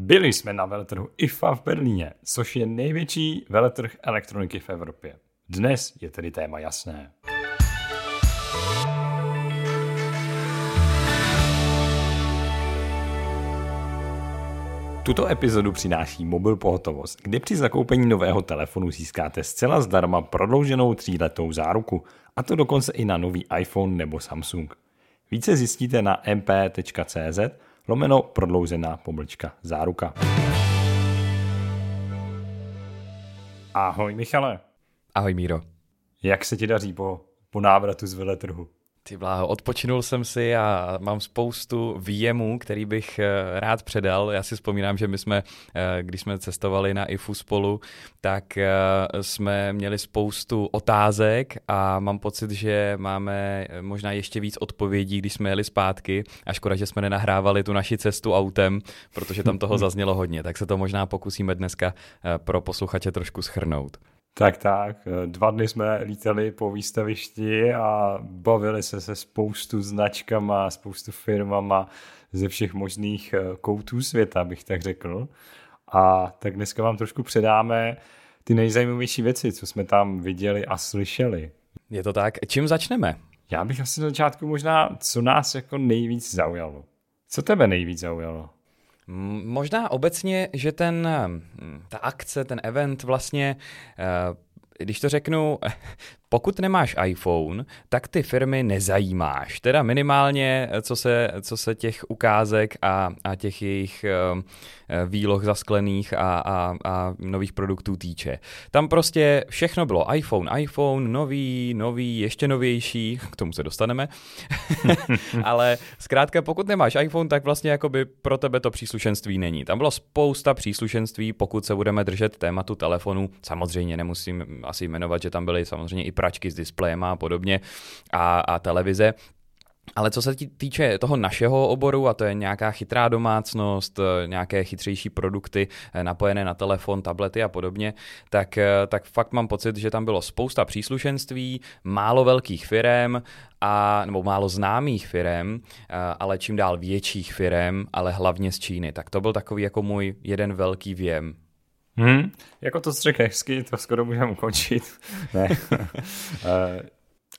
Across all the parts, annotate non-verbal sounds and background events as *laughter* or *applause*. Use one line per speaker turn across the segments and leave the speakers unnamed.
Byli jsme na veletrhu IFA v Berlíně, což je největší veletrh elektroniky v Evropě. Dnes je tedy téma jasné. Tuto epizodu přináší Mobil Pohotovost, kde při zakoupení nového telefonu získáte zcela zdarma prodlouženou tříletou záruku, a to dokonce i na nový iPhone nebo Samsung. Více zjistíte na mp.cz lomeno prodloužená pomlčka záruka. Ahoj Michale.
Ahoj Míro.
Jak se ti daří po, po návratu z veletrhu?
Ty bláho, odpočinul jsem si a mám spoustu výjemů, který bych eh, rád předal. Já si vzpomínám, že my jsme, eh, když jsme cestovali na IFU spolu, tak eh, jsme měli spoustu otázek a mám pocit, že máme možná ještě víc odpovědí, když jsme jeli zpátky. A škoda, že jsme nenahrávali tu naši cestu autem, protože tam toho *laughs* zaznělo hodně. Tak se to možná pokusíme dneska pro posluchače trošku schrnout.
Tak, tak. Dva dny jsme lítali po výstavišti a bavili se se spoustu značkama, spoustu firmama ze všech možných eh, koutů světa, bych tak řekl. A tak dneska vám trošku předáme ty nejzajímavější věci, co jsme tam viděli a slyšeli.
Je to tak. Čím začneme?
Já bych asi na začátku možná, co nás jako nejvíc zaujalo. Co tebe nejvíc zaujalo?
Možná obecně, že ten, ta akce, ten event vlastně eh, když to řeknu, pokud nemáš iPhone, tak ty firmy nezajímáš. Teda minimálně, co se, co se těch ukázek a, a těch jejich uh, výloh zasklených a, a, a nových produktů týče. Tam prostě všechno bylo iPhone, iPhone, nový, nový, ještě novější, k tomu se dostaneme. *laughs* Ale zkrátka, pokud nemáš iPhone, tak vlastně jakoby pro tebe to příslušenství není. Tam bylo spousta příslušenství, pokud se budeme držet tématu telefonu. Samozřejmě nemusím asi jmenovat, že tam byly samozřejmě i pračky s displejem a podobně a, a televize. Ale co se týče toho našeho oboru, a to je nějaká chytrá domácnost, eh, nějaké chytřejší produkty eh, napojené na telefon, tablety a podobně, tak, eh, tak fakt mám pocit, že tam bylo spousta příslušenství, málo velkých firm, a, nebo málo známých firm, ale čím dál větších firm, ale hlavně z Číny. Tak to byl takový jako můj jeden velký věm
Hmm, jako to řekl hezky, to skoro můžeme ukončit. *laughs* ne. *laughs* Eh,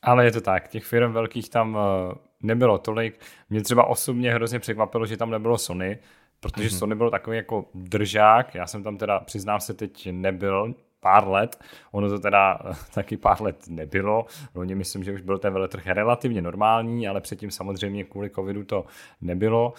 ale je to tak, těch firm velkých tam eh, nebylo tolik. Mě třeba osobně hrozně překvapilo, že tam nebylo Sony, protože mm-hmm. Sony byl takový jako držák. Já jsem tam teda, přiznám se, teď nebyl pár let. Ono to teda eh, taky pár let nebylo. Loni myslím, že už byl ten veletrh relativně normální, ale předtím samozřejmě kvůli covidu to nebylo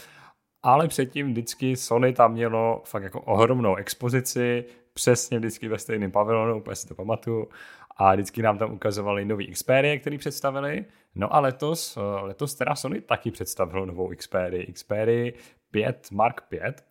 ale předtím vždycky Sony tam mělo fakt jako ohromnou expozici, přesně vždycky ve stejném pavilonu, úplně si to pamatuju, a vždycky nám tam ukazovali nový Xperia, který představili. No a letos, eh, letos teda Sony taky představilo novou Xperia, Xperia 5 Mark 5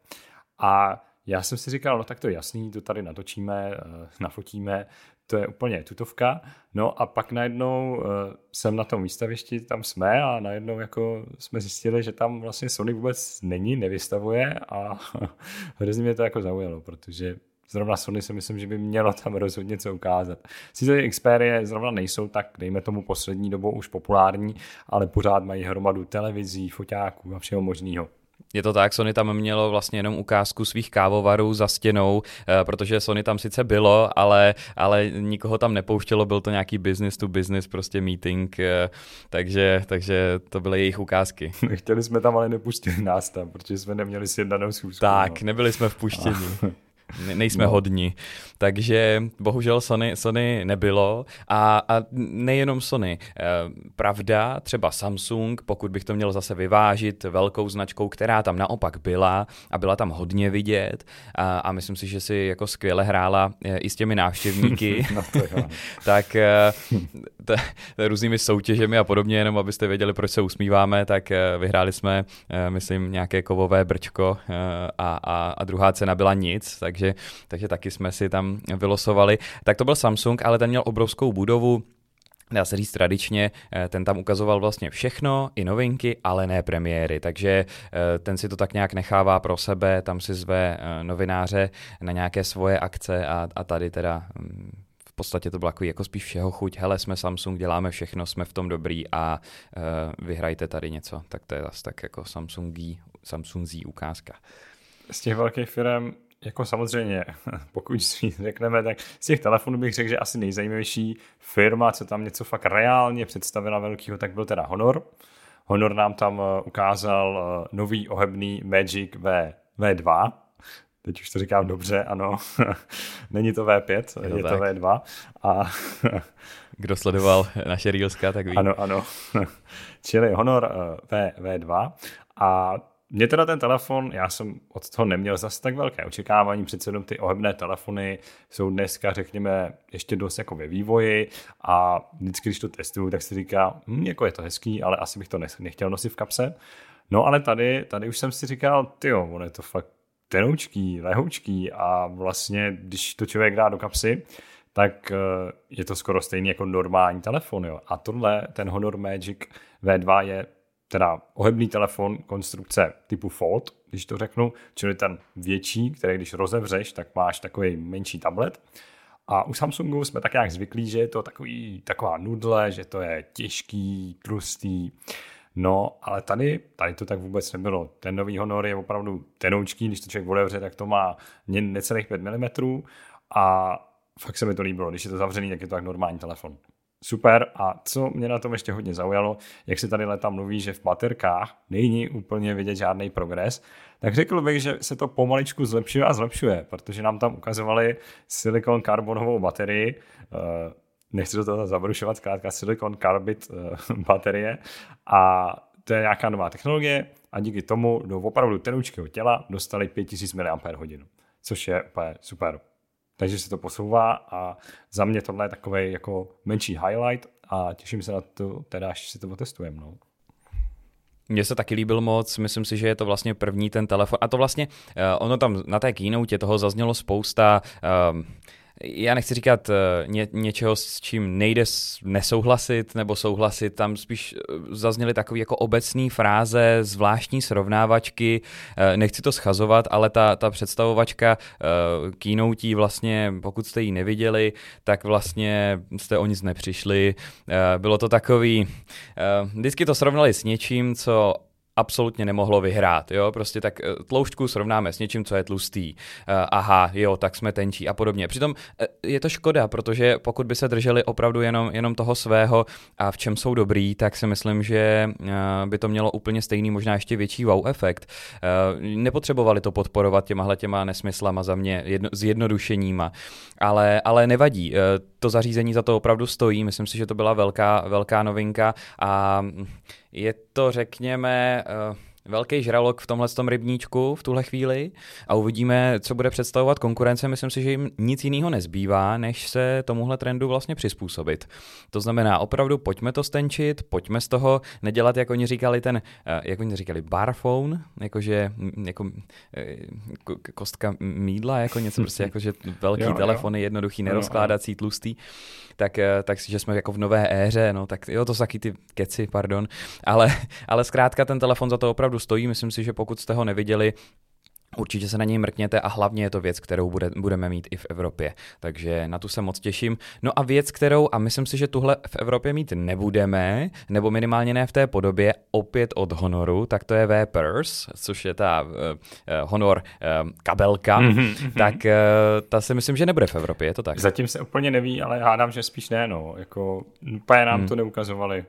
a já jsem si říkal, no tak to je jasný, to tady natočíme, eh, nafotíme, to je úplně tutovka. No a pak najednou uh, jsem na tom výstavišti, tam jsme a najednou jako jsme zjistili, že tam vlastně Sony vůbec není, nevystavuje a *laughs* hrozně mě to jako zaujalo, protože zrovna Sony si myslím, že by mělo tam rozhodně co ukázat. Sice Xperia zrovna nejsou tak, dejme tomu poslední dobou už populární, ale pořád mají hromadu televizí, foťáků a všeho možného.
Je to tak, Sony tam mělo vlastně jenom ukázku svých kávovarů za stěnou, eh, protože Sony tam sice bylo, ale, ale nikoho tam nepouštělo, byl to nějaký business to business prostě meeting, eh, takže, takže to byly jejich ukázky. *laughs*
Chtěli jsme tam, ale nepustili nás tam, protože jsme neměli sjednanou schůzku.
Tak, no. nebyli jsme vpuštěni. *laughs* Ne, nejsme no. hodní. Takže bohužel Sony, Sony nebylo a, a nejenom Sony. Eh, pravda, třeba Samsung, pokud bych to měl zase vyvážit velkou značkou, která tam naopak byla a byla tam hodně vidět a, a myslím si, že si jako skvěle hrála eh, i s těmi návštěvníky, *laughs* no to *laughs* tak eh, t, různými soutěžemi a podobně, jenom abyste věděli, proč se usmíváme, tak vyhráli jsme, myslím, nějaké kovové brčko a, a, a druhá cena byla nic, takže takže, takže taky jsme si tam vylosovali. Tak to byl Samsung, ale ten měl obrovskou budovu, dá se říct tradičně, eh, ten tam ukazoval vlastně všechno, i novinky, ale ne premiéry, takže eh, ten si to tak nějak nechává pro sebe, tam si zve eh, novináře na nějaké svoje akce a, a tady teda mm, v podstatě to bylo jako spíš všeho chuť, hele, jsme Samsung, děláme všechno, jsme v tom dobrý a vyhrajte tady něco, tak to je zase tak jako Samsungí, Samsungzí ukázka.
z těch velkých firm, jako samozřejmě, *laughs* pokud si řekneme, tak z těch telefonů bych řekl, že asi nejzajímavější firma, co tam něco fakt reálně představila velkýho, tak byl teda Honor. Honor nám tam eh, ukázal eh, nový ohebný Magic V, V2, teď už to říkám dobře, ano, *laughs* není to V5, je, je to V2. A *laughs*
Kdo sledoval naše Reelska, tak ví.
Ano, ano. Čili Honor v, V2 a mě teda ten telefon, já jsem od toho neměl zase tak velké očekávání, přece jenom ty ohebné telefony jsou dneska, řekněme, ještě dost jako ve vývoji a vždycky, když to testuju, tak si říká, hm, jako je to hezký, ale asi bych to nechtěl nosit v kapse. No ale tady, tady už jsem si říkal, ty on je to fakt tenoučký, lehoučký a vlastně, když to člověk dá do kapsy, tak eh, je to skoro stejný jako normální telefon. Jo. A tohle, ten Honor Magic V2 je teda ohebný telefon konstrukce typu Fold, když to řeknu, čili ten větší, který když rozevřeš, tak máš takový menší tablet. A u Samsungu jsme tak nějak zvyklí, že je to takový, taková nudle, že to je těžký, tlustý. No, ale tady, tady to tak vůbec nebylo. Ten nový Honor je opravdu tenoučký, když to člověk otevře, tak to má necelých 5 mm a fakt se mi to líbilo. Když je to zavřený, tak je to tak normální telefon. Super. A co mě na tom ještě hodně zaujalo, jak se tady leta mluví, že v baterkách není úplně vidět žádný progres, tak řekl bych, že se to pomaličku zlepšuje a zlepšuje, protože nám tam ukazovali silikon karbonovou baterii, eh, nechci do toho zabrušovat, zkrátka silikon carbid eh, baterie. A to je nějaká nová technologie a díky tomu do opravdu tenučkého těla dostali 5000 mAh, což je úplně super takže se to posouvá a za mě tohle je takový jako menší highlight a těším se na to, teda až si to otestujeme. No.
Mně se taky líbil moc, myslím si, že je to vlastně první ten telefon. A to vlastně, uh, ono tam na té keynote toho zaznělo spousta uh, já nechci říkat eh, ně, něčeho, s čím nejde nesouhlasit nebo souhlasit, tam spíš eh, zazněly takové jako obecné fráze, zvláštní srovnávačky, eh, nechci to schazovat, ale ta, ta představovačka keynote vlastně, pokud jste ji neviděli, tak vlastně jste o nic nepřišli. Bylo to takový, vždycky to srovnali s něčím, co absolutně nemohlo vyhrát. Jo? Prostě tak eh, tloušťku srovnáme s něčím, co je tlustý. Uh, aha, jo, tak jsme tenčí a podobně. Přitom uh, je to škoda, protože pokud by se drželi opravdu jenom, jenom toho svého a v čem jsou dobrý, tak si myslím, že by to mělo úplně stejný, možná ještě větší wow efekt. Nepotřebovali to podporovat těmahle těma nesmyslama za mě, jedno, zjednodušeníma, ale, ale nevadí. To zařízení za to opravdu stojí, myslím si, že to byla velká, velká novinka a je to, řekněme, uh, velký žralok v tomhle tom rybníčku v tuhle chvíli a uvidíme, co bude představovat konkurence. Myslím si, že jim nic jiného nezbývá, než se tomuhle trendu vlastně přizpůsobit. To znamená, opravdu pojďme to stenčit, pojďme z toho nedělat, jak oni říkali ten, eh, jak oni říkali, barphone, jakože jako eh, kostka mídla, jako něco prostě, jakože velký *laughs* jo, telefony, jo. jednoduchý, nerozkládací, tlustý tak, eh, tak že jsme jako v nové éře, no tak jo, to jsou taky ty keci, pardon, ale, ale zkrátka ten telefon za to opravdu stojí, myslím si, že pokud jste ho neviděli, Určitě se na něj mrkněte a hlavně je to věc, kterou bude, budeme mít i v Evropě. Takže na tu se moc těším. No a věc, kterou, a myslím si, že tuhle v Evropě mít nebudeme, nebo minimálně ne v té podobě, opět od Honoru, tak to je V-Purse, což je ta uh, Honor uh, kabelka, mm-hmm. tak uh, ta si myslím, že nebude v Evropě, je to tak?
Zatím se úplně neví, ale hádám, že spíš ne, no. Jako, úplně nám mm. to neukazovali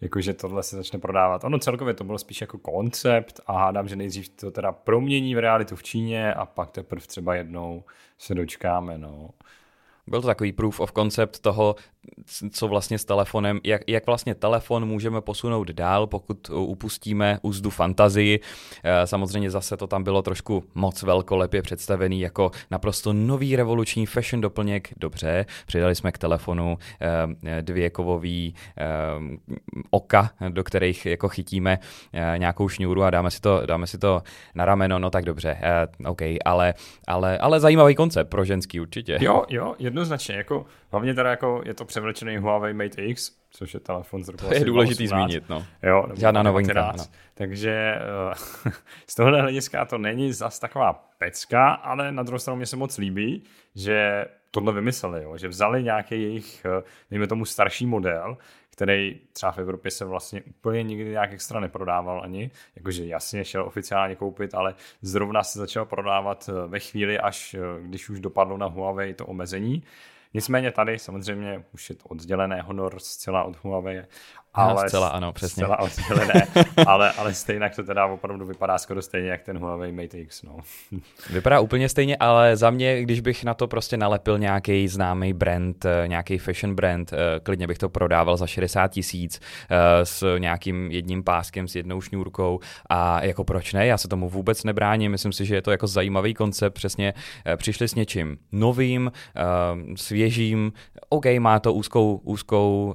jakože tohle se začne prodávat. Ono celkově to bylo spíš jako koncept a hádám, že nejdřív to teda promění v realitu v Číně a pak teprve třeba jednou se dočkáme, no.
Byl to takový proof of concept toho, co vlastně s telefonem, jak, jak vlastně telefon můžeme posunout dál, pokud upustíme úzdu fantazii. Eh, samozřejmě zase to tam bylo trošku moc velkolepě představený jako naprosto nový revoluční fashion doplněk. Dobře, přidali jsme k telefonu eh, dvě kovový eh, oka, do kterých jako chytíme nějakou šňůru a dáme si to, dáme si to na rameno, no tak dobře, OK, ale, ale, ale zajímavý koncept pro ženský určitě.
Jo, jo, jednoznačně, jako hlavně teda jako je to převlečený Huawei Mate X, což je telefon z roku
To je důležitý 18. zmínit, no.
Jo,
Žádná novinka. No.
Takže uh, *laughs* z tohohle hlediska to není zas taková pecka, ale na druhou stranu mě se moc líbí, že tohle vymysleli, jo? že vzali nějaký jejich, eh, dejme tomu, starší model, který třeba v Evropě se vlastně úplně nikdy nějak extra neprodával ani, jakože jasně šel oficiálně koupit, ale zrovna se začal prodávat eh, ve chvíli, až eh, když už dopadlo na Huawei to omezení. Nicméně tady samozřejmě už je to oddělené Honor zcela od Huawei
ale no, zcela ano, přesně.
Zcela oddělené, *laughs* ale, ale stejně to teda opravdu vypadá skoro stejně jak ten Huawei Mate X. No. *laughs*
Vypadá úplně stejně, ale za mě, když bych na to prostě nalepil nějaký známý brand, eh, nějaký fashion brand, eh, klidně bych to prodával za 60 tisíc eh, s nějakým jedním páskem, s jednou šňůrkou a jako proč ne, já se tomu vůbec nebráním, myslím si, že je to jako zajímavý koncept, přesně přišli s něčím novým, svěžím, OK, má to úzkou, úzkou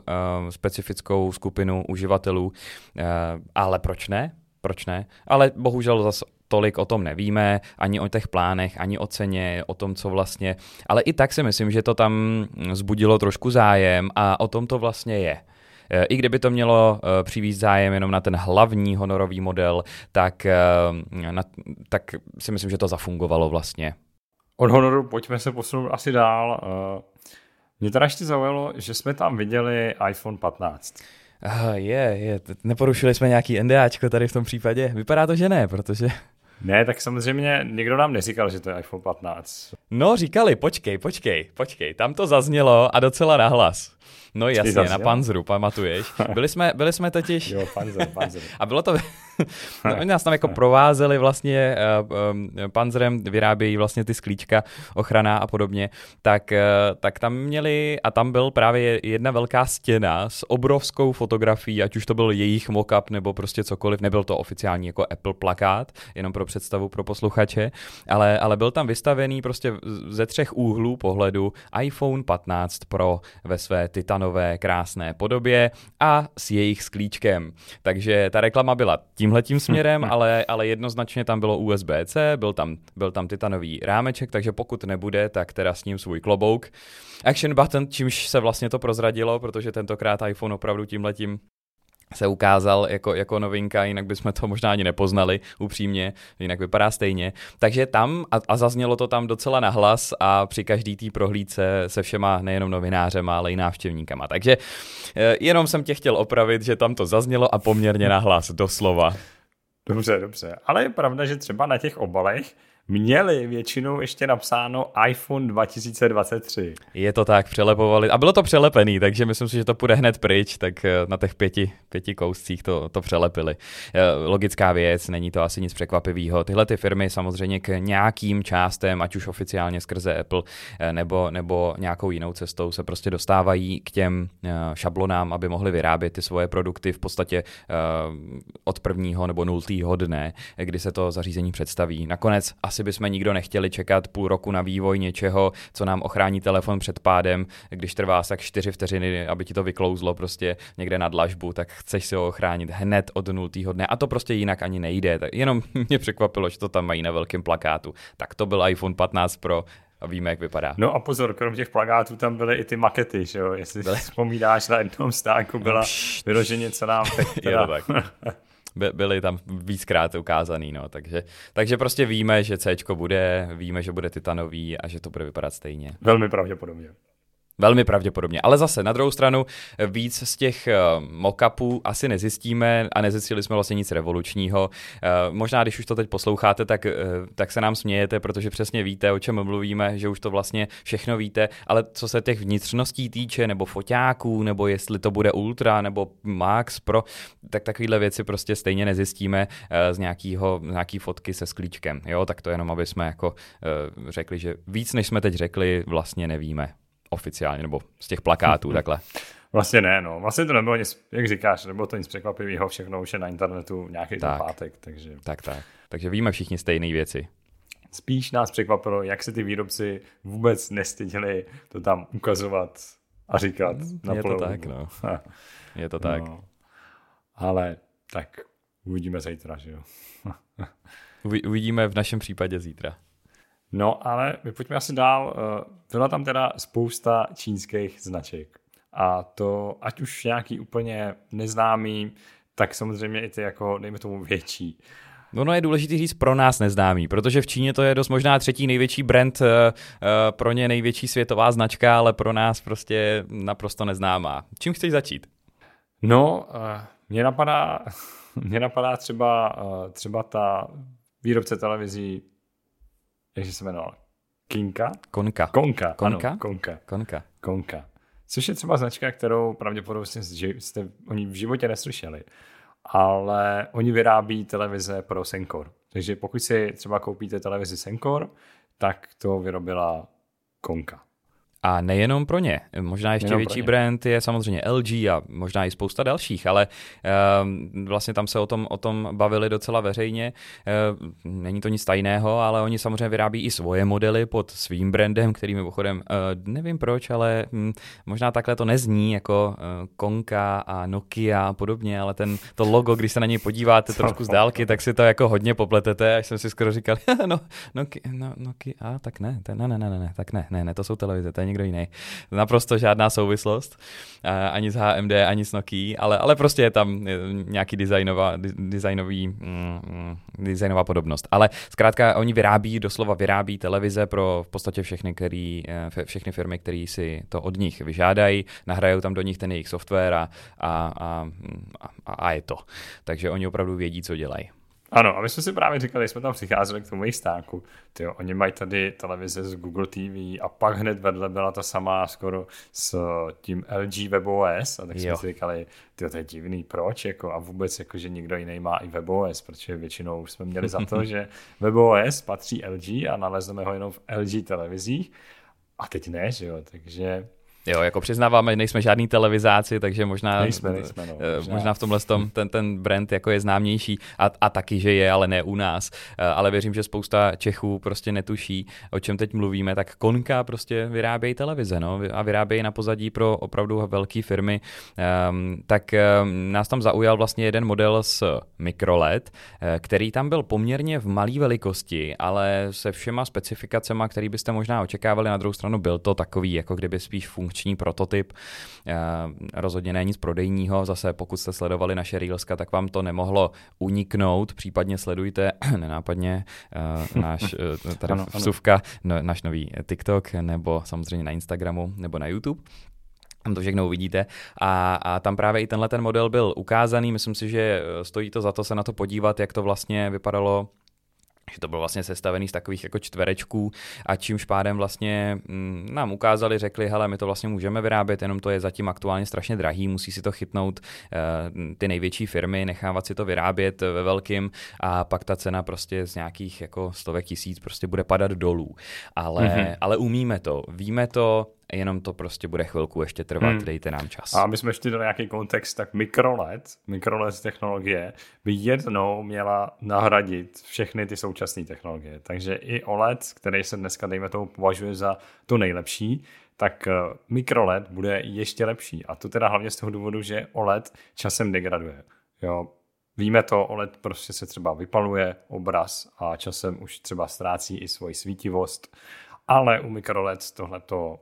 specifickou skupinu skupinu uživatelů, eh, ale proč ne? Proč ne? Ale bohužel zase tolik o tom nevíme, ani o těch plánech, ani o ceně, o tom, co vlastně, ale i tak si myslím, že to tam zbudilo trošku zájem a o tom to vlastně je. Eh, I kdyby to mělo eh, přivízt zájem jenom na ten hlavní honorový model, tak, na, tak si myslím, že to zafungovalo vlastně.
Od honoru pojďme se posunout asi dál. Mě teda ještě zaujalo, že jsme tam viděli iPhone 15.
Aha, je, je, neporušili jsme nějaký NDAčko tady v tom případě? Vypadá to, že ne, protože...
Ne, tak samozřejmě nikdo nám neříkal, že to je iPhone 15.
No, říkali, počkej, počkej, počkej, tam to zaznělo a docela nahlas. No jasně, na Panzru, pamatuješ. *laughs* Byli jsme, byli jsme totiž...
Jo, Panzer, Panzer. *laughs*
a bylo to... *laughs* no, oni nás tam jako provázeli vlastně uh, um, Panzerem, vyrábějí vlastně ty sklíčka, ochrana a podobně, tak, uh, tak tam měli, a tam byl právě jedna velká stěna s obrovskou fotografií, ať už to byl jejich mockup nebo prostě cokoliv, nebyl to oficiální jako Apple plakát, jenom pro představu pro posluchače, ale, ale byl tam vystavený prostě ze třech úhlů pohledu iPhone 15 Pro ve své titanové krásné podobě a s jejich sklíčkem. Takže ta reklama byla tímhletím směrem, *laughs* ale, ale jednoznačně tam bylo USB-C, byl tam, byl tam titanový rámeček, takže pokud nebude, tak teda s ním svůj klobouk. Action button, čímž se vlastně to prozradilo, protože tentokrát iPhone opravdu tímhletím se ukázal jako, jako novinka, jinak bychom to možná ani nepoznali, upřímně, jinak vypadá stejně. Takže tam, a, a zaznělo to tam docela nahlas a při každý té prohlídce se všema nejenom novinářema, ale i návštěvníkama. Takže eh, jenom jsem tě chtěl opravit, že tam to zaznělo a poměrně nahlas, doslova.
Dobře, dobře. Ale je pravda, že třeba na těch obalech měli většinou ještě napsáno iPhone 2023.
Je to tak, přelepovali. A bylo to přelepený, takže myslím si, že to půjde hned pryč, tak eh, na těch pěti, pěti kouscích to, to přelepili. Eh, logická věc, není to asi nic překvapivého. Tyhle ty firmy samozřejmě k nějakým částem, ať už oficiálně skrze Apple eh, nebo, nebo nějakou jinou cestou, se prostě dostávají k těm šablonám, aby mohli vyrábět ty svoje produkty v podstatě od prvního nebo nultého dne, kdy se to zařízení představí. Nakonec asi asi bychom nikdo nechtěli čekat půl roku na vývoj něčeho, co nám ochrání telefon před pádem, když trvá tak čtyři vteřiny, aby ti to vyklouzlo prostě někde na dlažbu, tak chceš si ho ochránit hned od nultého dne a to prostě jinak ani nejde. Tak jenom *laughs* mě překvapilo, že to tam mají na velkém plakátu. Tak to byl iPhone 15 Pro, a víme, jak vypadá.
No a pozor, krom těch plagátů tam byly i ty makety, že jo? Jestli byly? vzpomínáš, na jednom stánku byla no, vyloženě nám *laughs* teď teda... tak. *laughs*
byly tam víckrát ukázaný, no, takže, takže prostě víme, že C bude, víme, že bude titanový a že to bude vypadat stejně.
Velmi pravděpodobně.
Velmi pravděpodobně. Ale zase na druhou stranu víc z těch uh, mockupů asi nezjistíme a nezjistili jsme vlastně nic revolučního. Uh, možná, když už to teď posloucháte, tak, uh, tak se nám smějete, protože přesně víte, o čem mluvíme, že už to vlastně všechno víte, ale co se těch vnitřností týče, nebo foťáků, nebo jestli to bude Ultra, nebo Max Pro, tak takovéhle věci prostě stejně nezjistíme z, nějakýho, z nějaký fotky se sklíčkem. Jo, tak to jenom, aby jsme jako řekli, že víc, než jsme teď řekli, vlastně nevíme oficiálně, nebo z těch plakátů takhle.
Vlastně ne, no. Vlastně to nebylo nic, jak říkáš, nebylo to nic překvapivého, všechno už je na internetu nějaký tak, pátek, takže...
Tak, tak. Takže víme všichni stejné věci.
Spíš nás překvapilo, jak se ty výrobci vůbec nestyděli to tam ukazovat a říkat
na Je to tak, no. Je to tak. No.
Ale tak uvidíme zítra, že jo. *laughs*
uvidíme v našem případě zítra.
No, ale my pojďme asi dál. Eh, byla tam teda spousta čínských značek. A to, ať už nějaký úplně neznámý, tak samozřejmě i ty jako, dejme tomu, větší.
No, no je důležité říct pro nás neznámý, protože v Číně to je dost možná třetí největší brand, uh, pro ně největší světová značka, ale pro nás prostě naprosto neznámá. Čím chceš začít?
No, mě napadá, *laughs* mě napadá třeba, třeba ta výrobce televizí, jak se jmenoval? Kinka?
Konka.
Konka,
Konka?
ano, Konka.
Konka.
Konka. Což je třeba značka, kterou pravděpodobně jste oni v životě neslyšeli. Ale oni vyrábí televize pro Senkor. Takže pokud si třeba koupíte televizi Senkor, tak to vyrobila Konka.
A nejenom pro ně. Možná ještě
Nejenom
větší brand je samozřejmě LG a možná i spousta dalších, ale uh, vlastně tam se o tom, o tom bavili docela veřejně. Uh, není to nic tajného, ale oni samozřejmě vyrábí i svoje modely pod svým brandem, který mimochodem uh, nevím proč, ale hm, možná takhle to nezní jako uh, Konka a Nokia a podobně, ale ten, to logo, když se na něj podíváte trošku z dálky, tak si to jako hodně popletete, až jsem si skoro říkal, *laughs* no, Nokia, no, Nokia, a tak ne, ne, ne, ne, ne, tak ne, ne, ne, to jsou televize, to je někdo jiný. Naprosto žádná souvislost, ani s HMD, ani s Nokia, ale, ale prostě je tam nějaký designová, designový, mm, designová podobnost. Ale zkrátka oni vyrábí, doslova vyrábí televize pro v podstatě všechny, který, eh, všechny firmy, které si to od nich vyžádají, nahrajou tam do nich ten jejich software a, a, a, a, a je to. Takže oni opravdu vědí, co dělají.
Ano, a my jsme si právě říkali, jsme tam přicházeli k tomu jejich stánku. Tyjo, oni mají tady televize z Google TV a pak hned vedle byla ta samá skoro s tím LG WebOS a tak jsme jo. si říkali, tyjo, to je divný, proč? Jako, a vůbec, jako, že nikdo jiný má i WebOS, protože většinou jsme měli za to, *laughs* že WebOS patří LG a nalezneme ho jenom v LG televizích a teď ne, že jo, takže
Jo, jako přiznáváme, nejsme žádný televizáci, takže možná,
nejsme, nejsme, no,
eh, možná. možná v tomhle tom, ten, ten brand jako je známější a, a taky, že je, ale ne u nás. Eh, ale věřím, že spousta Čechů prostě netuší, o čem teď mluvíme, tak Konka prostě vyrábějí televize no, a vyrábějí na pozadí pro opravdu velké firmy. Um, tak um, nás tam zaujal vlastně jeden model s mikroLED, který tam byl poměrně v malé velikosti, ale se všema specifikacemi, které byste možná očekávali. Na druhou stranu byl to takový, jako kdyby spíš funkční funkční prototyp. Eh, rozhodně není nic prodejního, zase pokud jste sledovali naše Reelska, tak vám to nemohlo uniknout, případně sledujte *clears throat* nenápadně eh, náš eh, tady ano, vsuvka, ano. No, náš nový TikTok, nebo samozřejmě na Instagramu, nebo na YouTube. Tam to všechno uvidíte. A, a tam právě i tenhle ten model byl ukázaný. Myslím si, že stojí to za to se na to podívat, jak to vlastně vypadalo že to bylo vlastně sestavený z takových jako čtverečků a čímž pádem vlastně mm, nám ukázali, řekli, hele, my to vlastně můžeme vyrábět, jenom to je zatím aktuálně strašně drahý, musí si to chytnout uh, ty největší firmy, nechávat si to vyrábět ve velkým a pak ta cena prostě z nějakých jako stovek tisíc prostě bude padat dolů. Ale, mm-hmm. ale umíme to, víme to, jenom to prostě bude chvilku ještě trvat, hmm. dejte nám čas.
A aby jsme ještě dali nějaký kontext, tak mikroLED, mikroLED technologie by jednou měla nahradit všechny ty současné technologie. Takže i OLED, který se dneska, dejme tomu, považuje za to nejlepší, tak eh, mikroLED bude ještě lepší. A to teda hlavně z toho důvodu, že OLED časem degraduje. Jo, Víme to, OLED prostě se třeba vypaluje obraz a časem už třeba ztrácí i svoji svítivost, ale u mikroLED tohleto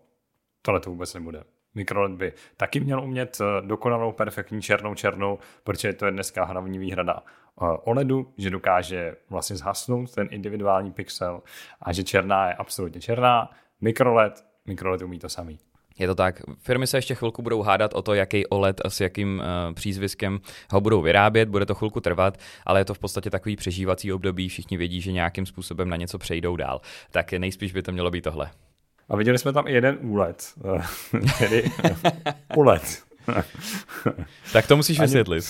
tohle to vůbec nebude. MicroLED by taky měl umět eh, dokonalou, perfektní černou černou, protože to je dneska hlavní výhrada eh, OLEDu, že dokáže vlastně zhasnout ten individuální pixel a že černá je absolutně černá. MicroLED, MicroLED umí to samý.
Je to tak. Firmy se ještě chvilku budou hádat o to, jaký OLED a s jakým uh, přízviskem ho budou vyrábět, bude to chvilku trvat, ale je to v podstatě takový přežívací období, všichni vědí, že nějakým způsobem na něco přejdou dál. Tak nejspíš by to mělo být tohle.
A viděli jsme tam i jeden úlet. *laughs* Tedy úlet. *laughs*
tak to musíš vysvětlit.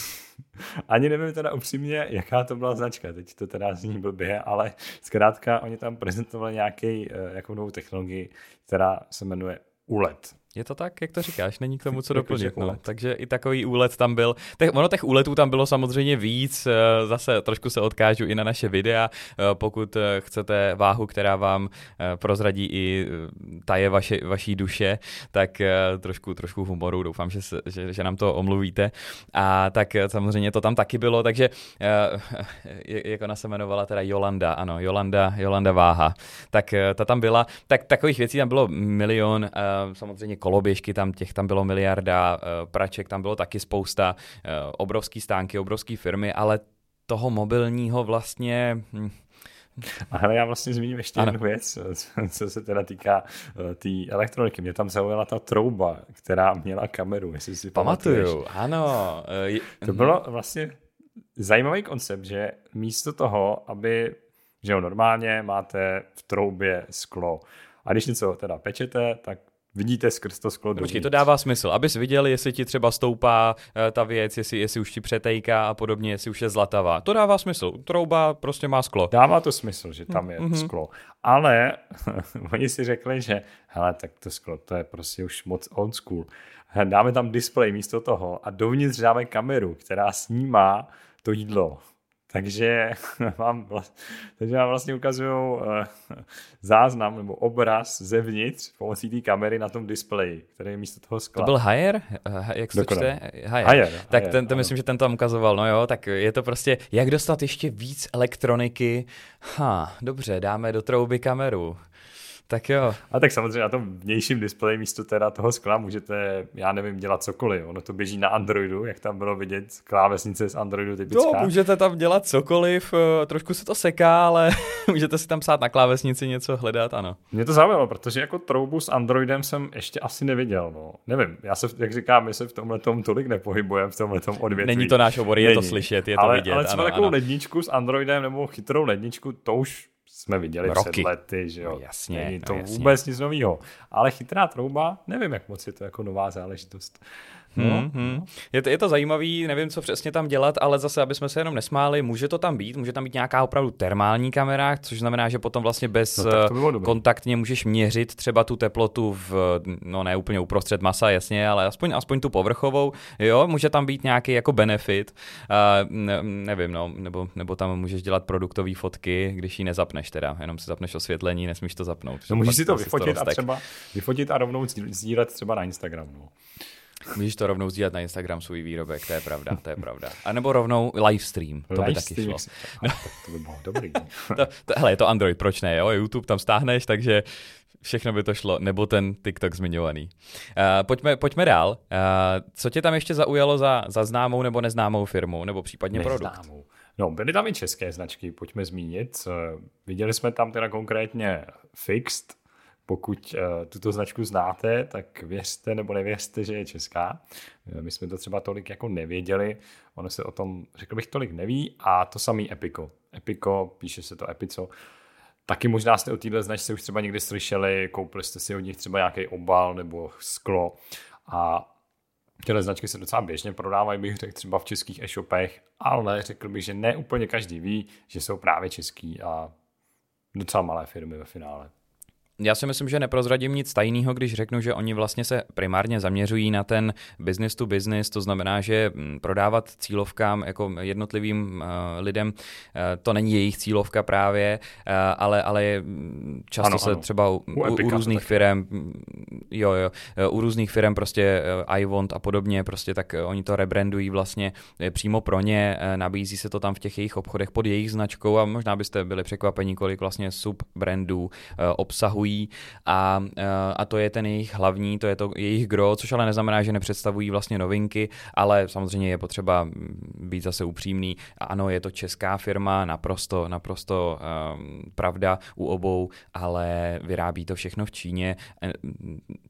Ani nevím teda upřímně, jaká to byla značka, teď to teda zní blbě, ale zkrátka oni tam prezentovali nějaký, uh, jakou novou technologii, která se jmenuje ULED.
Je to tak, jak to říkáš, není k tomu co doplnit. No. Takže i takový úlet tam byl. Těch, ono těch úletů tam bylo samozřejmě víc, eh, zase trošku se odkážu i na naše videa, eh, pokud eh, chcete váhu, která vám prozradí i taje vaše, vaší duše, tak trošku, trošku humoru, doufám, že, se, že, že nám to omluvíte. A tak samozřejmě to tam taky bylo, takže *laughs* jak ona se jmenovala, teda Jolanda, ano, Jolanda, Jolanda Váha, tak ta tam byla, tak takových věcí tam bylo milion, samozřejmě koloběžky, tam těch tam bylo miliarda, eh, praček tam bylo taky spousta, eh, obrovský stánky, obrovské firmy, ale toho mobilního vlastně hm,
A hele, já vlastně zmíním ještě ano. jednu věc, *laughs* co se teda týká té tý elektroniky. Mě tam zaujala ta trouba, která měla kameru, jestli si
Pamatuju, pamatuješ. ano.
To bylo vlastně zajímavý koncept, že místo toho, aby, že jo, normálně máte v troubě sklo, a když něco teda pečete, tak vidíte skrz to sklo
Počkej, to dává smysl, abys viděl, jestli ti třeba stoupá uh, ta věc, jestli, jestli už ti přetejká a podobně, jestli už je zlatavá. To dává smysl. Trouba prostě má sklo.
Dává to smysl, že tam je mm-hmm. sklo. Ale *laughs* oni si řekli, že hele, tak to sklo, to je prostě už moc old school. Dáme tam display místo toho a dovnitř dáme kameru, která snímá to jídlo. Takže *laughs* vám, vlastně, takže vám vlastně ukazují uh, záznam nebo obraz zevnitř pomocí té kamery na tom displeji, který je místo toho skla.
To byl Hire? Uh, jak se to čte? Hire. Hire. Tak Hire, ten, to myslím, že ten tam ukazoval. No jo, tak je to prostě, jak dostat ještě víc elektroniky. Ha, dobře, dáme do trouby kameru. Tak jo.
A tak samozřejmě na tom vnějším displeji místo teda toho skla můžete, já nevím, dělat cokoliv. Ono to běží na Androidu, jak tam bylo vidět, klávesnice z Androidu typická.
No, můžete tam dělat cokoliv, eh, trošku se to seká, ale *laughs* můžete si tam psát na klávesnici něco hledat, ano.
Mě to zaujalo, protože jako troubu s Androidem jsem ještě asi neviděl, no. Nevím, já se, jak říkám, my se v tomhle tom tolik nepohybujeme, v tomhle tom odvětví.
Není to náš obor, je Není. to slyšet, je to
ale,
vidět.
Ale třeba takovou ledničku s Androidem nebo chytrou ledničku, to už jsme viděli Roky. před lety, že jo.
No jasně,
Není
no
to
no jasně.
vůbec nic nového. Ale chytrá trouba, nevím, jak moc je to jako nová záležitost.
No, hmm, hmm. Je, to, je to zajímavý, nevím, co přesně tam dělat, ale zase, aby jsme se jenom nesmáli, může to tam být, může tam být nějaká opravdu termální kamera, což znamená, že potom vlastně bez no, kontaktně můžeš měřit třeba tu teplotu v, no ne úplně uprostřed masa, jasně, ale aspoň, aspoň tu povrchovou, jo, může tam být nějaký jako benefit, uh, ne, nevím, no, nebo, nebo tam můžeš dělat produktové fotky, když ji nezapneš teda, jenom si zapneš osvětlení, nesmíš to zapnout.
No můžeš si to vyfotit a třeba vyfotit a rovnou sdílet třeba na Instagram, no.
Můžeš to rovnou sdílet na Instagram svůj výrobek, to je pravda, to je pravda. A nebo rovnou livestream, to live by taky šlo. *laughs*
No. To by bylo dobrý.
to, to, hele, je to Android, proč ne, jo? YouTube tam stáhneš, takže všechno by to šlo, nebo ten TikTok zmiňovaný. Uh, pojďme, pojďme dál. Uh, co tě tam ještě zaujalo za, za známou nebo neznámou firmu, nebo případně neznámou. produkt?
No, byly tam i české značky, pojďme zmínit. Viděli jsme tam teda konkrétně Fixed, pokud uh, tuto značku znáte, tak věřte nebo nevěřte, že je česká. Eh, my jsme to třeba tolik jako nevěděli, ono se o tom, řekl bych, tolik neví a to samý Epico. Epico, píše se to Epico, Taky možná jste o téhle značce už třeba někdy slyšeli, koupili jste si od nich třeba nějaký obal nebo sklo a Tyhle značky se docela běžně prodávají, bych řekl, třeba v českých e-shopech, ale řekl bych, že ne úplně každý ví, že jsou právě český a docela malé firmy ve finále.
Já si myslím, že neprozradím nic tajného, když řeknu, že oni vlastně se primárně zaměřují na ten business to business, to znamená, že mm, prodávat cílovkám jako jednotlivým uh, lidem, uh, to není jejich cílovka právě, uh, ale, ale mm, často ano, se ano. třeba u, u, u různých firm, mm, jo, jo, u různých firm prostě uh, iWant a podobně, prostě tak oni to rebrandují vlastně přímo pro ně, uh, nabízí se to tam v těch jejich obchodech pod jejich značkou a možná byste byli překvapení, kolik vlastně subbrandů uh, obsahují představují a, a to je ten jejich hlavní, to je to jejich gro, což ale neznamená, že nepředstavují vlastně novinky, ale samozřejmě je potřeba být zase upřímný. Ano, je to česká firma, naprosto, naprosto um, pravda u obou, ale vyrábí to všechno v Číně, e,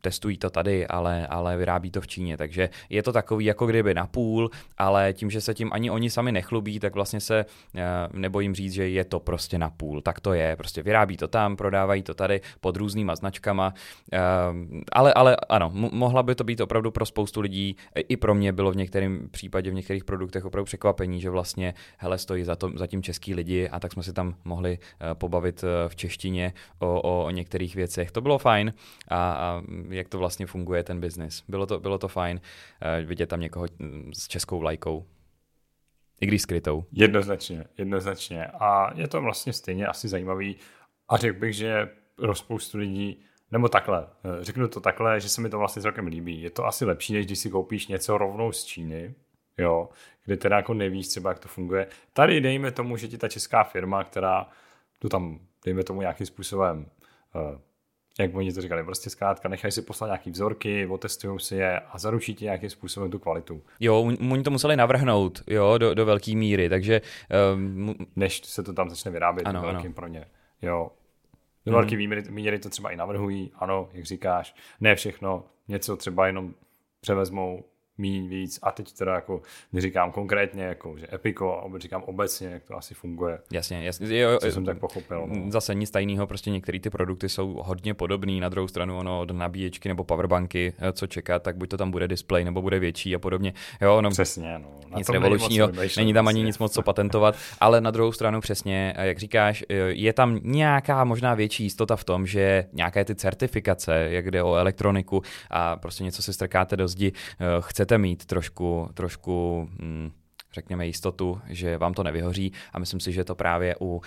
testují to tady, ale, ale vyrábí to v Číně, takže je to takový jako kdyby na půl, ale tím, že se tím ani oni sami nechlubí, tak vlastně se uh, nebojím říct, že je to prostě na půl. Tak to je, prostě vyrábí to tam, prodávají to tady, pod různýma značkama, ehm, ale, ale ano, mohla by to být opravdu pro spoustu lidí, i pro mě bylo v některém případě, v některých produktech opravdu překvapení, že vlastně hele, stojí za, to, za tím český lidi a tak jsme si tam mohli eh, pobavit eh, v češtině o, o, o některých věcech. To bylo fajn a, a jak to vlastně funguje ten biznis. Bylo to, bylo to fajn vidět tam někoho s českou vlajkou. I když skrytou.
Jednoznačně, jednoznačně. A je to vlastně stejně asi zajímavý. A řekl bych, že pro spoustu lidí, nebo takhle, eh, řeknu to takhle, že se mi to vlastně celkem líbí. Je to asi lepší, než když si koupíš něco rovnou z Číny, jo, kde teda jako nevíš třeba, jak to funguje. Tady dejme tomu, že ti ta česká firma, která tu tam, dejme tomu nějakým způsobem uh, jak oni to říkali, prostě zkrátka nechají si poslat nějaký vzorky, otestují si je a zaručí ti nějakým způsobem tu kvalitu.
Jo, oni to museli navrhnout, jo, do, do velké míry, takže...
Um, Než se to tam začne vyrábět ano, velkým ano. pro ně. Jo, do velké míry, míry to třeba i navrhují, ano, jak říkáš, ne všechno, něco třeba jenom převezmou míň víc a teď teda jako neříkám konkrétně, jako, že Epico, ale říkám obecně, jak to asi funguje.
Jasně, jasně. Jo,
co jsem tak pochopil. No.
Zase nic tajného, prostě některé ty produkty jsou hodně podobné, na druhou stranu ono od nabíječky nebo powerbanky, eh, co čekat, tak buď to tam bude display nebo bude větší a podobně. Jo,
no, přesně, no.
Na nic revolučního, není, není tam ani nic moc co patentovat, ale na druhou stranu přesně, jak říkáš, eh, je tam nějaká možná větší jistota v tom, že nějaké ty certifikace, jak jde o elektroniku a prostě něco si strkáte do zdi, eh, chcete mít trošku, trošku hm, řekněme, jistotu, že vám to nevyhoří a myslím si, že to právě u uh,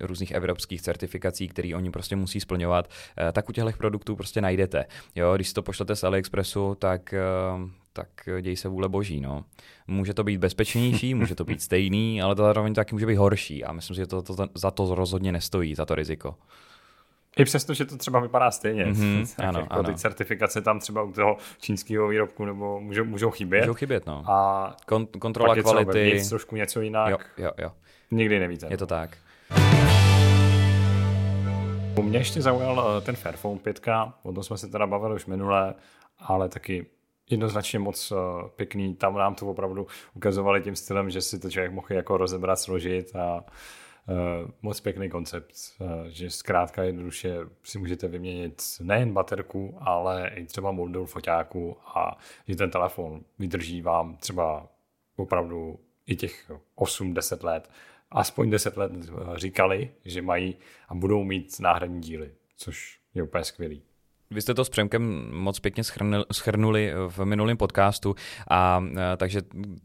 různých evropských certifikací, které oni prostě musí splňovat, uh, tak u těchto produktů prostě najdete. Jo, když si to pošlete z AliExpressu, tak uh, tak děj se vůle boží. No. Může to být bezpečnější, *laughs* může to být stejný, ale to zároveň taky může být horší a myslím si, že to, to, to, za to rozhodně nestojí, za to riziko.
I přesto, že to třeba vypadá stejně. *laughs* Mm-hmm, ano, jako ano. Ty certifikace tam třeba u toho čínského výrobku nebo můžou, můžou chybět.
Můžou chybět, no.
A
Kon- kontrola kvality.
Je trošku něco jinak.
Jo, jo, jo.
Nikdy nevíte.
Je to tak.
Mě ještě zaujal eh, ten Fairphone 5, o tom jsme se teda bavili už minule, ale taky jednoznačně moc eh, pěkný. Tam nám to opravdu ukazovali tím stylem, že si to člověk mohl jako rozebrat, složit a Uh, moc pěkný koncept, uh, že zkrátka jednoduše si můžete vyměnit nejen baterku, ale i třeba modul foťáku a že ten telefon vydrží vám třeba opravdu i těch 8-10 let. Aspoň 10 let eh, říkali, že mají a budou mít náhradní díly, což je úplně skvělý.
Vy jste to s Přemkem moc pěkně schrnuli v minulém podcastu, a, a takže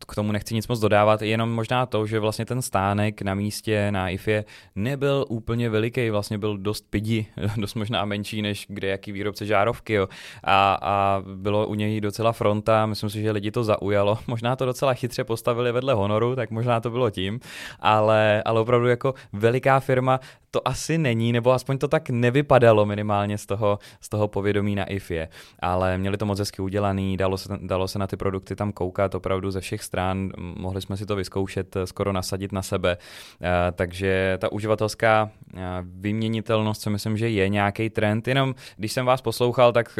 k tomu nechci nic moc dodávat, jenom možná to, že vlastně ten stánek na místě na IFE nebyl úplně veliký, vlastně byl dost pidi, *laughs* dost možná menší než kde jaký výrobce žárovky. Jo. A, a bylo u něj docela fronta, myslím si, že lidi to zaujalo. *laughs* Možná to docela chytře postavili vedle Honoru, tak možná to bylo tím, ale, ale opravdu jako veliká firma to asi není, nebo aspoň to tak nevypadalo minimálně z toho, z toho povědomí na IFE, ale měli to moc hezky udělaný, dalo se, dalo se na ty produkty tam koukat opravdu ze všech stran, mohli jsme si to vyzkoušet, eh, skoro nasadit na sebe, eh, takže ta uživatelská eh, vyměnitelnost si myslím, že je nějaký trend, jenom když jsem vás poslouchal, tak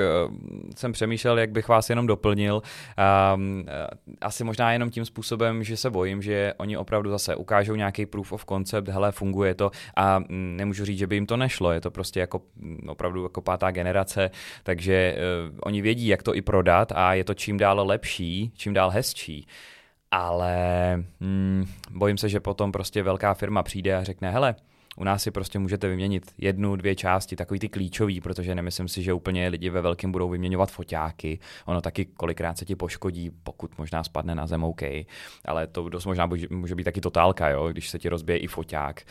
jsem přemýšlel, jak bych vás jenom doplnil, ehm, asi možná jenom tím způsobem, že se bojím, že oni opravdu zase ukážou nějaký proof of concept, hele, funguje to. A mm, nemůžu říct, že by jim to nešlo, je to prostě jako mm, opravdu jako pátá generace, takže uh, oni vědí, jak to i prodat a je to čím dál lepší, čím dál hezčí. Ale hmm, bojím se, že potom prostě velká firma přijde a řekne, hele, u nás si prostě můžete vyměnit jednu, dvě části, takový ty klíčový, protože nemyslím si, že úplně lidi ve velkém budou vyměňovat foťáky. Ono taky kolikrát se ti poškodí, pokud možná spadne na zem, OK. Ale to dost možná může být taky totálka, jo, když se ti rozbije i foťák.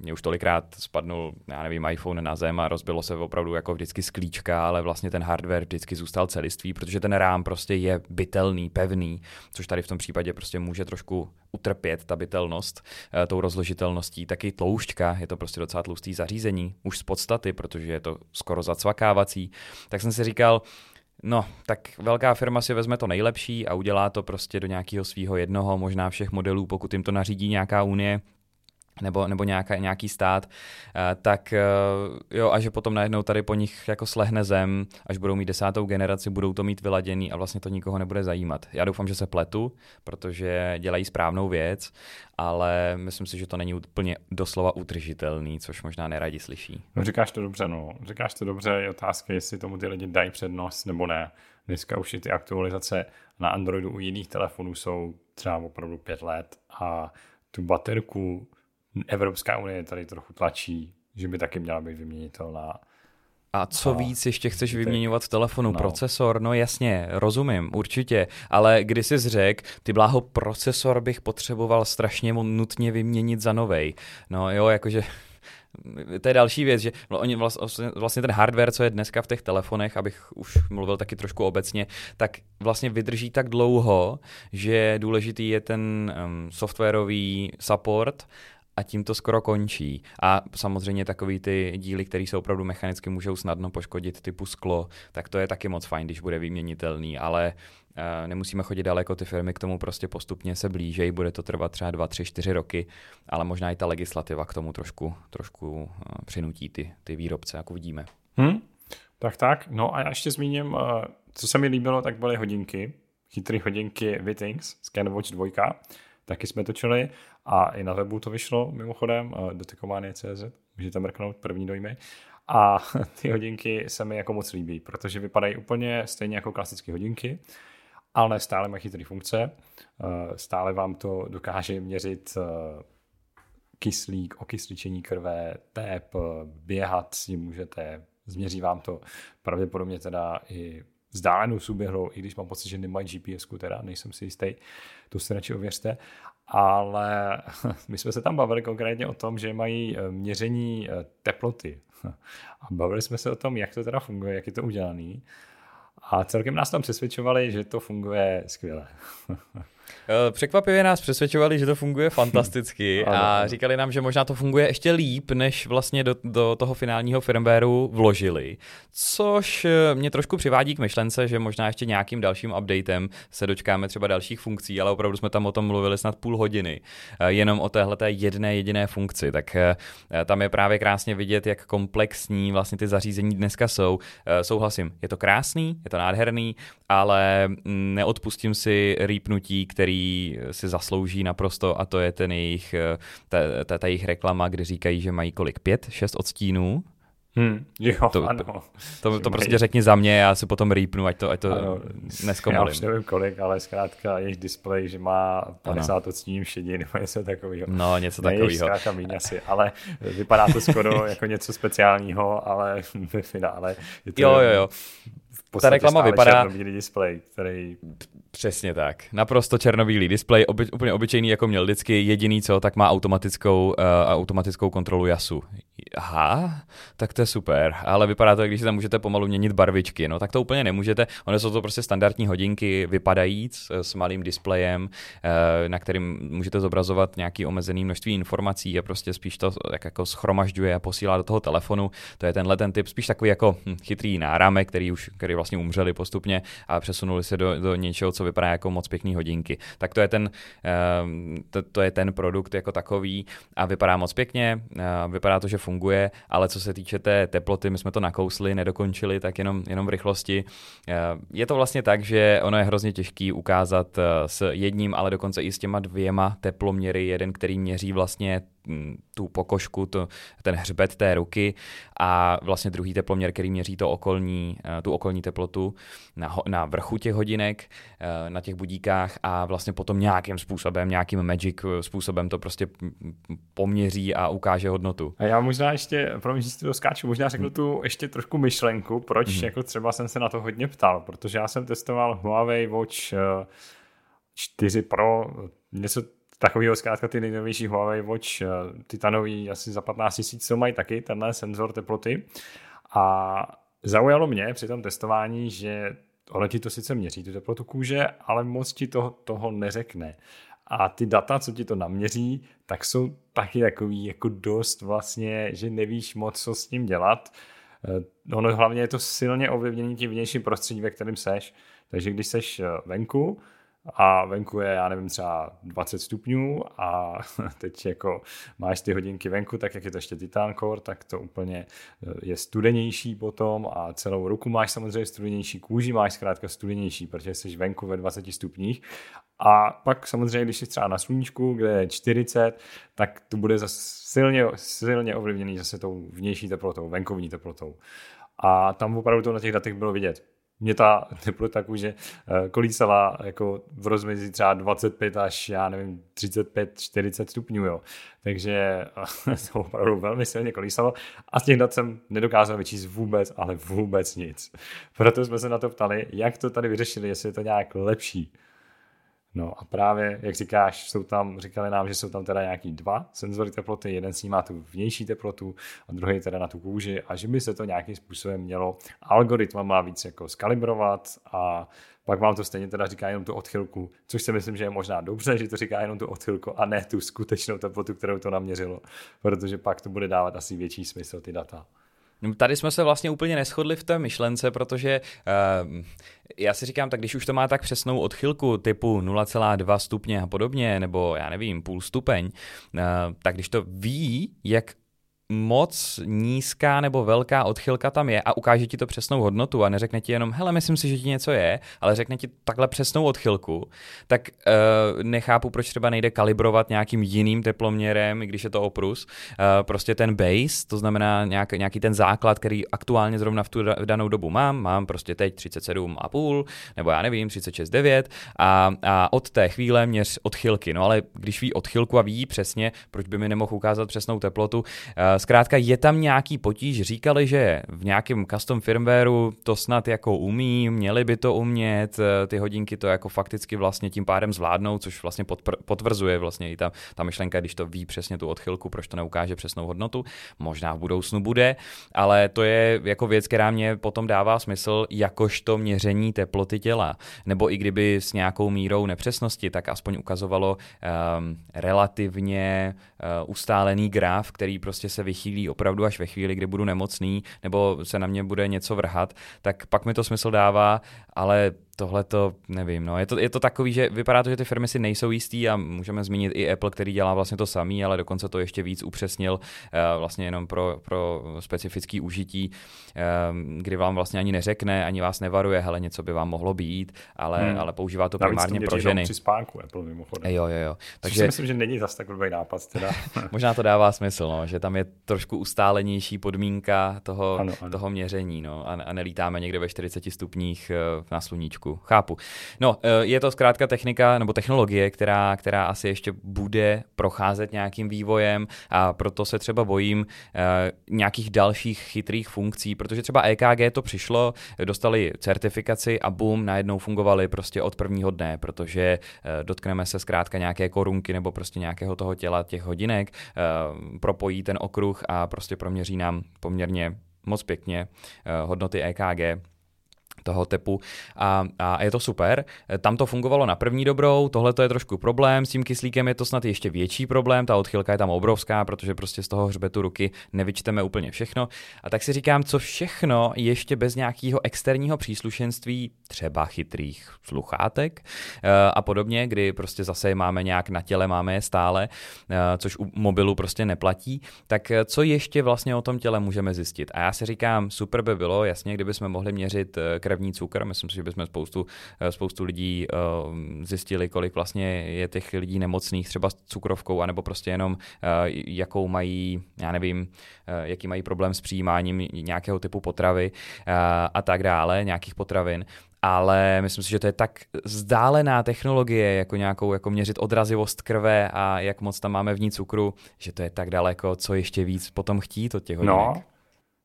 Mně už tolikrát spadnul, já nevím, iPhone na zem a rozbilo se opravdu jako vždycky sklíčka, ale vlastně ten hardware vždycky zůstal celistvý, protože ten rám prostě je bytelný, pevný, což tady v tom případě prostě může trošku utrpět ta bytelnost uh, tou rozložitelností, taky tloušťka, je to prostě docela tlustý zařízení, už z podstaty, protože je to skoro zacvakávací, tak jsem si říkal, No, tak velká firma si vezme to nejlepší a udělá to prostě do nějakého svého jednoho, možná všech modelů, pokud jim to nařídí nějaká unie, nebo, nebo nějaká, nějaký stát, eh, tak eh, jo, a že potom najednou tady po nich jako slehne zem, až budou mít desátou generaci, budou to mít vyladěný a vlastně to nikoho nebude zajímat. Já doufám, že se pletu, protože dělají správnou věc, ale myslím si, že to není úplně doslova utržitelný, což možná neradi slyší.
No říkáš to dobře, no. Říkáš to dobře, je otázka, jestli tomu ty lidi dají přednost nebo ne. Dneska už ty aktualizace na Androidu u jiných telefonů jsou třeba opravdu pět let a tu baterku Evropská unie tady trochu tlačí, že by taky měla být vyměnitelná.
A co a víc ještě chceš vyměňovat v telefonu? No. Procesor? No jasně, rozumím, určitě. Ale když jsi řekl, ty bláho, procesor bych potřeboval strašně nutně vyměnit za novej. No jo, jakože to je další věc, že oni vlastně, vlastně ten hardware, co je dneska v těch telefonech, abych už mluvil taky trošku obecně, tak vlastně vydrží tak dlouho, že důležitý je ten um, softwarový support a tím to skoro končí. A samozřejmě takový ty díly, které se opravdu mechanicky můžou snadno poškodit, typu sklo, tak to je taky moc fajn, když bude vyměnitelný, ale uh, nemusíme chodit daleko, ty firmy k tomu prostě postupně se blížejí, bude to trvat třeba 2, 3, 4 roky, ale možná i ta legislativa k tomu trošku, trošku uh, přinutí ty, ty výrobce, jako vidíme.
Hmm, tak tak, no a já ještě zmíním, uh, co se mi líbilo, tak byly hodinky, chytré hodinky Withings, ScanWatch 2, taky jsme točili a i na webu to vyšlo mimochodem, dotekománie.cz, můžete mrknout první dojmy. A *laughs* ty hodinky se mi jako moc líbí, protože vypadají úplně stejně jako klasické hodinky, ale stále mají chytré funkce, stále vám to dokáže měřit kyslík, okysličení krve, tep, běhat si můžete, změří vám to. Pravděpodobně teda i vzdálenou suběhlou, i když mám pocit, že nemají GPS, teda nejsem si jistý, to si radši ověřte. Ale *laughs* my jsme se tam bavili konkrétně o tom, že mají eh, měření eh, teploty. *laughs* A bavili jsme se o tom, jak to teda funguje, jak je to udělané. A celkem nás tam přesvědčovali, že to funguje skvěle. *laughs*
Eh, překvapivě nás přesvědčovali, že to funguje fantasticky *laughs* a říkali nám, že možná to funguje ještě líp, než vlastně do, do toho finálního firmwareu vložili. Což eh, mě trošku přivádí k myšlence, že možná ještě nějakým dalším updatem se dočkáme třeba dalších funkcí, ale opravdu jsme tam o tom mluvili snad půl hodiny. Eh, jenom o téhle jedné jediné funkci. Tak tam je právě krásně vidět, jak komplexní vlastně ty zařízení dneska jsou. Souhlasím, je to krásný, je to nádherný, ale mm, neodpustím si rýpnutí, který si zaslouží naprosto a to je ten jejich, eh, ta, ta, ta jejich reklama, kde říkají, že mají kolik, pět, šest odstínů?
Hmm, jo,
to,
ano.
To, to, to prostě řekni za mě, já se potom rýpnu, ať to, ať to ano, neskomolím.
Já už nevím kolik, ale zkrátka jejich displej, že má 50 ano. odstínů šedí *laughs* nebo něco takového.
No, něco takového.
Zkrátka míň asi, ale vypadá to skoro *laughs* jako něco speciálního, ale *laughs* ve finále je to
jo, jo, jo ta reklama vypadá...
černobílý displej, který...
Přesně tak. Naprosto černobílý displej, oby, úplně obyčejný, jako měl vždycky. Jediný co, tak má automatickou, uh, automatickou kontrolu jasu. Aha, tak to je super, ale vypadá to, když si tam můžete pomalu měnit barvičky, no tak to úplně nemůžete. Ono jsou to prostě standardní hodinky vypadajíc s malým displejem, uh, na kterým můžete zobrazovat nějaký omezený množství informací a prostě spíš to jak jako schromažďuje a posílá do toho telefonu. To je tenhle ten typ, spíš takový jako hm, chytrý náramek, který už který vlastně umřeli postupně a přesunuli se do, do něčeho, co vypadá jako moc pěkný hodinky. Tak to je ten, ehm, to, to je ten produkt jako takový a vypadá moc pěkně, vypadá to, že funguje, ale co se týče té teploty, my jsme to nakousli, nedokončili, tak jenom, jenom v rychlosti. Je to vlastně tak, že ono je hrozně těžký ukázat e, s jedním, ale dokonce i s těma dvěma teploměry, jeden, který měří vlastně tu pokožku, to, ten hřbet té ruky a vlastně druhý teploměr, který měří to okolní, eh, tu okolní teplotu na, na vrchu těch hodinek, eh, na těch budíkách a vlastně potom nějakým způsobem, nějakým magic způsobem to prostě poměří a ukáže hodnotu.
A já možná ještě, promiň, že si to skáču, možná řeknu tu ještě trošku myšlenku, proč mm-hmm. jako třeba jsem se na to hodně ptal, protože já jsem testoval Huawei Watch 4 eh, Pro, něco takového zkrátka ty nejnovější Huawei Watch eh, titanový asi za 15 tisíc, co mají taky tenhle senzor teploty. A zaujalo mě při tom testování, že ono ti to sice měří, tu teplotu kůže, ale moc ti to, toho neřekne. A ty data, co ti to naměří, tak jsou taky takový jako dost vlastně, že nevíš moc, co s tím dělat. Eh, ono hlavně je to silně ovlivnění tím vnějším prostředí, ve kterém seš. Takže když seš eh, venku, a venku je, já nevím, třeba 20 stupňů a *laughs* teď jako máš ty hodinky venku, tak jak je to ještě Titan Core, tak to úplně eh, je studenější potom a celou ruku máš samozřejmě studenější, kůži máš zkrátka studenější, protože jsi venku ve 20 stupních a pak samozřejmě, když jsi třeba na sluníčku, kde je 40, tak to bude zase silně, silně ovlivněný zase tou vnější teplotou, venkovní teplotou. A tam opravdu to na těch datech bylo vidět mě ta *laughs* teplota kůže eh, kolísala jako v rozmezí třeba 25 až, já nevím, 35, 40 stupňů, jo. Takže *laughs* to opravdu velmi silně kolísalo a z těch dat jsem nedokázal vyčíst vůbec, ale vůbec nic. Proto jsme se na to ptali, jak to tady vyřešili, jestli je to nějak lepší. No a právě, jak říkáš, jsou tam, říkali nám, že jsou tam teda nějaký dva senzory teploty, jeden s ním má tu vnější teplotu a druhý teda na tu kůži a že by se to nějakým způsobem mělo má víc jako skalibrovat a pak vám to stejně teda říká jenom tu odchylku, což si myslím, že je možná dobře, že to říká jenom tu odchylku a ne tu skutečnou teplotu, kterou to naměřilo, protože pak to bude dávat asi větší smysl ty data.
No, tady jsme se vlastně úplně neschodli v té myšlence, protože uh, já si říkám, tak když už to má tak přesnou odchylku typu 0,2 stupně a podobně, nebo já nevím, půl stupeň, uh, tak když to ví, jak moc nízká nebo velká odchylka tam je a ukáže ti to přesnou hodnotu a neřekne ti jenom, hele, myslím si, že ti něco je, ale řekne ti takhle přesnou odchylku, tak uh, nechápu, proč třeba nejde kalibrovat nějakým jiným teploměrem, když je to oprus. Uh, prostě ten base, to znamená nějak, nějaký ten základ, který aktuálně zrovna v tu v danou dobu mám, mám prostě teď 37,5 nebo já nevím, 36,9 a, a od té chvíle měř odchylky. No ale když ví odchylku a ví přesně, proč by mi nemohl ukázat přesnou teplotu, uh, Zkrátka je tam nějaký potíž, říkali, že v nějakém custom firmwareu to snad jako umí, měli by to umět, eh, ty hodinky to jako fakticky vlastně tím pádem zvládnou, což vlastně potvrzuje vlastně i ta, ta myšlenka, když to ví přesně tu odchylku, proč to neukáže přesnou hodnotu. Možná v budoucnu bude, ale to je jako věc, která mě potom dává smysl, jakožto měření teploty těla. Nebo i kdyby s nějakou mírou nepřesnosti, tak aspoň ukazovalo um, relativně uh, ustálený graf, který prostě se vychýlí opravdu až ve chvíli, kdy budu nemocný nebo se na mě bude něco vrhat, tak pak mi to smysl dává, ale tohle to nevím, no. Je to, je to takový, že vypadá to, že ty firmy si nejsou jistý a můžeme zmínit i Apple, který dělá vlastně to samý, ale dokonce to ještě víc upřesnil uh, vlastně jenom pro, pro specifický užití, uh, kdy vám vlastně ani neřekne, ani vás nevaruje, hele, něco by vám mohlo být, ale, hmm. ale používá to primárně pro ženy.
při spánku Apple mimochodem.
Jo, jo, jo.
Takže si myslím, že není zase takový nápad. Teda. *laughs*
možná to dává smysl, no, že tam je trošku ustálenější podmínka toho, ano, ano. toho měření no, a, a nelítáme někde ve 40 stupních uh, na sluníčku trošku, chápu. No, eh, je to zkrátka technika nebo technologie, která, která asi ještě bude procházet nějakým vývojem a proto se třeba bojím eh, nějakých dalších chytrých funkcí, protože třeba EKG to přišlo, dostali certifikaci a boom, najednou fungovali prostě od prvního dne, protože eh, dotkneme se zkrátka nějaké korunky nebo prostě nějakého toho těla těch hodinek, propojí ten okruh a prostě proměří nám poměrně moc pěkně hodnoty EKG toho typu a, a je to super. Tam to fungovalo na první dobrou, tohle to je trošku problém, s tím kyslíkem je to snad ještě větší problém, ta odchylka je tam obrovská, protože prostě z toho hřbetu ruky nevyčteme úplně všechno. A tak si říkám, co všechno ještě bez nějakého externího příslušenství, třeba chytrých sluchátek eh, a podobně, kdy prostě zase máme nějak na těle, máme je stále, eh, což u mobilu prostě neplatí, tak eh, co ještě vlastně o tom těle můžeme zjistit? A já si říkám, super by bylo, jasně, kdyby jsme mohli měřit krevní cukr. Myslím si, že bychom spoustu, eh, spoustu lidí eh, zjistili, kolik vlastně je těch lidí nemocných třeba s cukrovkou, anebo prostě jenom eh, jakou mají, já nevím, jaký mají problém s přijímáním nějakého typu potravy a tak dále, nějakých potravin ale myslím si, že to je tak vzdálená technologie, jako nějakou jako měřit odrazivost krve a jak moc tam máme v ní cukru, že to je tak daleko, co ještě víc potom chtít od těch hodinek.
No,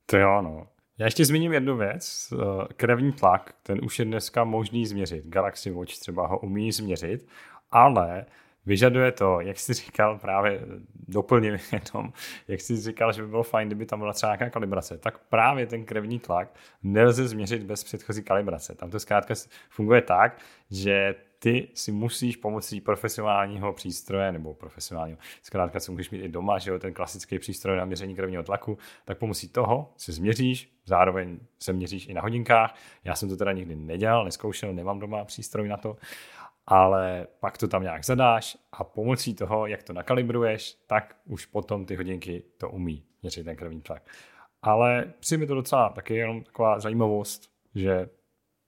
to jo, no. Já ještě zmíním jednu věc. Eh, krevní tlak, ten už je dneska možný změřit. Galaxy Watch třeba ho umí změřit, ale vyžaduje to, jak jsi říkal, právě doplním *laughs* jenom, jak jsi říkal, že by bylo fajn, kdyby tam byla třeba nějaká kalibrace, tak právě ten krevní tlak nelze změřit bez předchozí kalibrace. Tam to zkrátka funguje tak, že ty si musíš pomocí profesionálního přístroje, nebo profesionálního, zkrátka si můžeš mít i doma, že jo, ten klasický přístroj na měření krevního tlaku, tak pomocí toho si změříš, zároveň se měříš i na hodinkách. Já jsem to teda nikdy nedělal, neskoušel, nemám doma přístroj na to, ale pak to tam nějak zadáš a pomocí toho, jak to nakalibruješ, tak už potom ty hodinky to umí měřit ten krevní tlak. Ale přijme to docela taky jenom taková zajímavost, že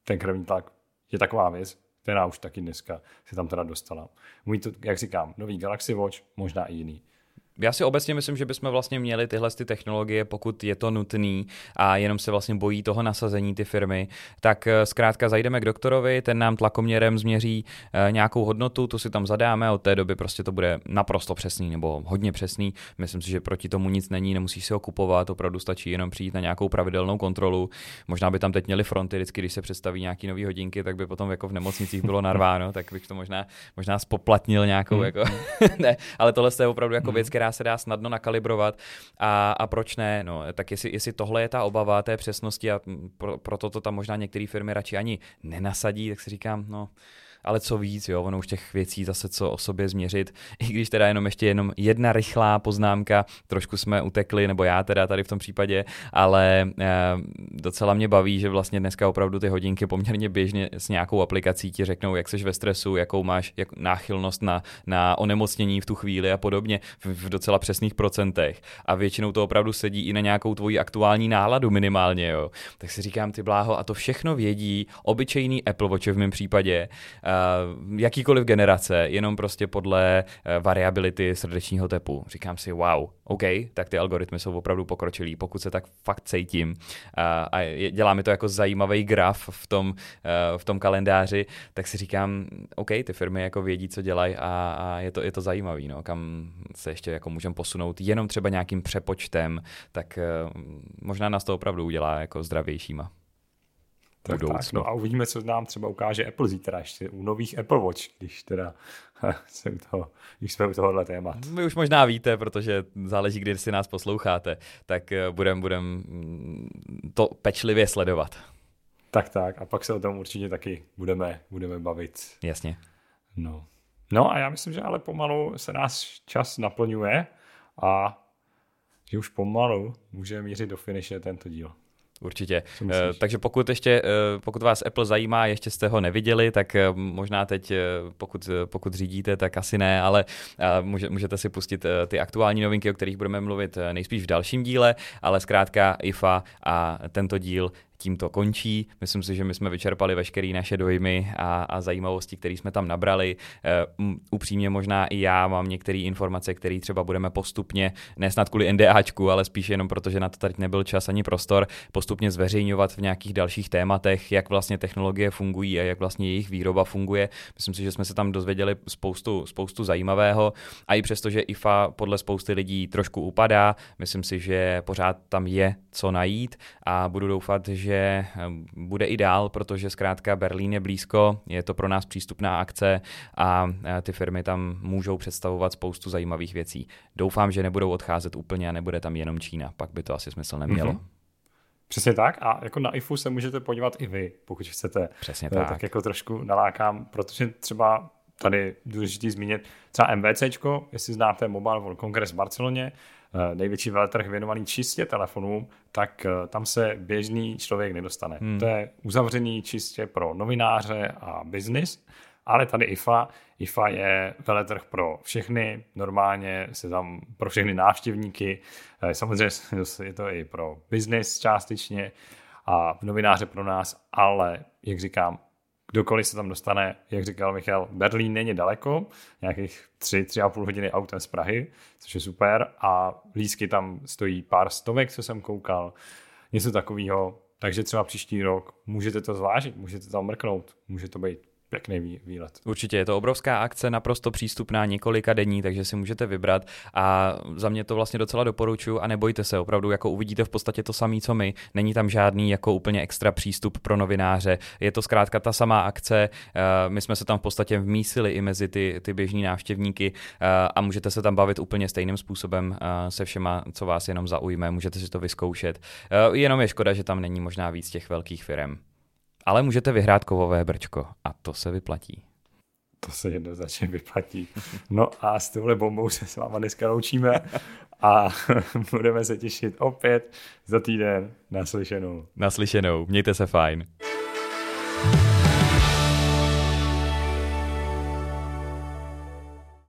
ten krevní tlak je taková věc, která už taky dneska se tam teda dostala. Můj to, jak říkám, nový Galaxy Watch, možná i jiný.
Já si obecně myslím, že bychom vlastně měli tyhle ty technologie, pokud je to nutný a jenom se vlastně bojí toho nasazení ty firmy, tak eh, zkrátka zajdeme k doktorovi, ten nám tlakoměrem změří eh, nějakou hodnotu, tu si tam zadáme a od té doby prostě to bude naprosto přesný nebo hodně přesný. Myslím si, že proti tomu nic není, nemusíš si ho kupovat, opravdu stačí jenom přijít na nějakou pravidelnou kontrolu. Možná by tam teď měli fronty, vždycky, když se představí nějaký nový hodinky, tak by potom jako v nemocnicích bylo narváno, tak bych to možná, možná spoplatnil nějakou, mm. jako, *laughs* ne, ale tohle je opravdu jako mm. věc, která se dá snadno nakalibrovat a, a proč ne, no, tak jestli, jestli tohle je ta obava té přesnosti a pro, proto to tam možná některé firmy radši ani nenasadí, tak si říkám, no, ale co víc, jo, ono už těch věcí zase co o sobě změřit, *laughs* i když teda jenom ještě jenom jedna rychlá poznámka, trošku jsme utekli, nebo já teda tady v tom případě, ale eh, docela mě baví, že vlastně dneska opravdu ty hodinky poměrně běžně s nějakou aplikací ti řeknou, jak jsi ve stresu, jakou máš jak náchylnost na, na onemocnění v tu chvíli a podobně v, v docela přesných procentech. A většinou to opravdu sedí i na nějakou tvoji aktuální náladu minimálně, jo. Tak si říkám, ty bláho, a to všechno vědí obyčejný Apple Watch v mém případě, eh, jakýkoliv generace, jenom prostě podle uh, variability srdečního tepu. Říkám si, wow, OK, tak ty algoritmy jsou opravdu pokročilý, pokud se tak fakt cítím. Uh, a dělá mi to jako zajímavý graf v tom, v tom kalendáři, tak si říkám, OK, ty firmy jako vědí, co dělají a, a je, to, je to zajímavý, no, kam se ještě jako můžeme posunout jenom třeba nějakým přepočtem, tak možná nás to opravdu udělá jako zdravějšíma.
Tak, tak, no a uvidíme, co nám třeba ukáže Apple zítra ještě u nových Apple Watch, když teda *laughs* jsem toho, když jsme u tohohle témat.
Vy už možná víte, protože záleží, kdy si nás posloucháte, tak budeme budem mm, to pečlivě sledovat.
Tak, tak. A pak se o tom určitě taky budeme, budeme bavit.
Jasně.
No. no a já myslím, že ale pomalu se nás čas naplňuje a že už pomalu můžeme mířit do finiše tento díl.
Určitě. Uh, takže pokud ještě, uh, pokud vás Apple zajímá, ještě jste ho neviděli, tak uh, možná teď, pokud, pokud řídíte, tak asi ne, ale může, můžete si pustit ty aktuální novinky, o kterých budeme mluvit nejspíš v dalším díle, ale zkrátka IFA a tento díl tím to končí. Myslím si, že my jsme vyčerpali veškeré naše dojmy a, a zajímavosti, které jsme tam nabrali. Uh, upřímně možná i já mám některé informace, které třeba budeme postupně, ne snad kvůli NDAčku, ale spíš jenom proto, že na to tady nebyl čas ani prostor, postupně zveřejňovat v nějakých dalších tématech, jak vlastně technologie fungují a jak vlastně jejich výroba funguje. Myslím si, že jsme se tam dozvěděli spoustu, spoustu zajímavého a i přesto, že IFA podle spousty lidí trošku upadá, myslím si, že pořád tam je co najít a budu doufat, že že eh, bude i dál, protože zkrátka Berlín je blízko, je to pro nás přístupná akce a eh, ty firmy tam můžou představovat spoustu zajímavých věcí. Doufám, že nebudou odcházet úplně a nebude tam jenom Čína, pak by to asi smysl nemělo. Mm-hmm.
Přesně tak a jako na IFU se můžete podívat i vy, pokud chcete.
Přesně eh, tak.
Tak jako trošku nalákám, protože třeba tady důležitý zmínit třeba MVCčko, jestli znáte Mobile World Congress v Barceloně, největší veletrh věnovaný čistě telefonům, tak eh, tam se běžný člověk nedostane. Hmm. To je uzavřený čistě pro novináře a biznis, ale tady IFA, IFA je veletrh pro všechny, normálně se tam pro všechny návštěvníky, eh, samozřejmě *laughs* je to i pro biznis částečně a novináře pro nás, ale jak říkám, kdokoliv se tam dostane, jak říkal Michal, Berlín není daleko, nějakých tři, tři a půl hodiny autem z Prahy, což je super. A lísky tam stojí pár stovek, co jsem koukal, něco takového, takže třeba příští rok můžete to zvážit, můžete tam mrknout, může to být pěkný výlet.
Určitě je to obrovská akce, naprosto přístupná, několika denní, takže si můžete vybrat a za mě to vlastně docela doporučuji a nebojte se, opravdu jako uvidíte v podstatě to samé, co my. Není tam žádný jako úplně extra přístup pro novináře, je to zkrátka ta samá akce, eh, my jsme se tam v podstatě vmísili i mezi ty, ty běžní návštěvníky eh, a můžete se tam bavit úplně stejným způsobem eh, se všema, co vás jenom zaujme, můžete si to vyzkoušet. Jenom je škoda, že tam není možná víc těch velkých firm. Ale můžete vyhrát kovové brčko a to se vyplatí.
To se jednoznačně vyplatí. No a s touhle bombou se s váma dneska loučíme a *laughs* budeme se těšit opět za týden naslyšenou.
Naslyšenou, mějte se fajn.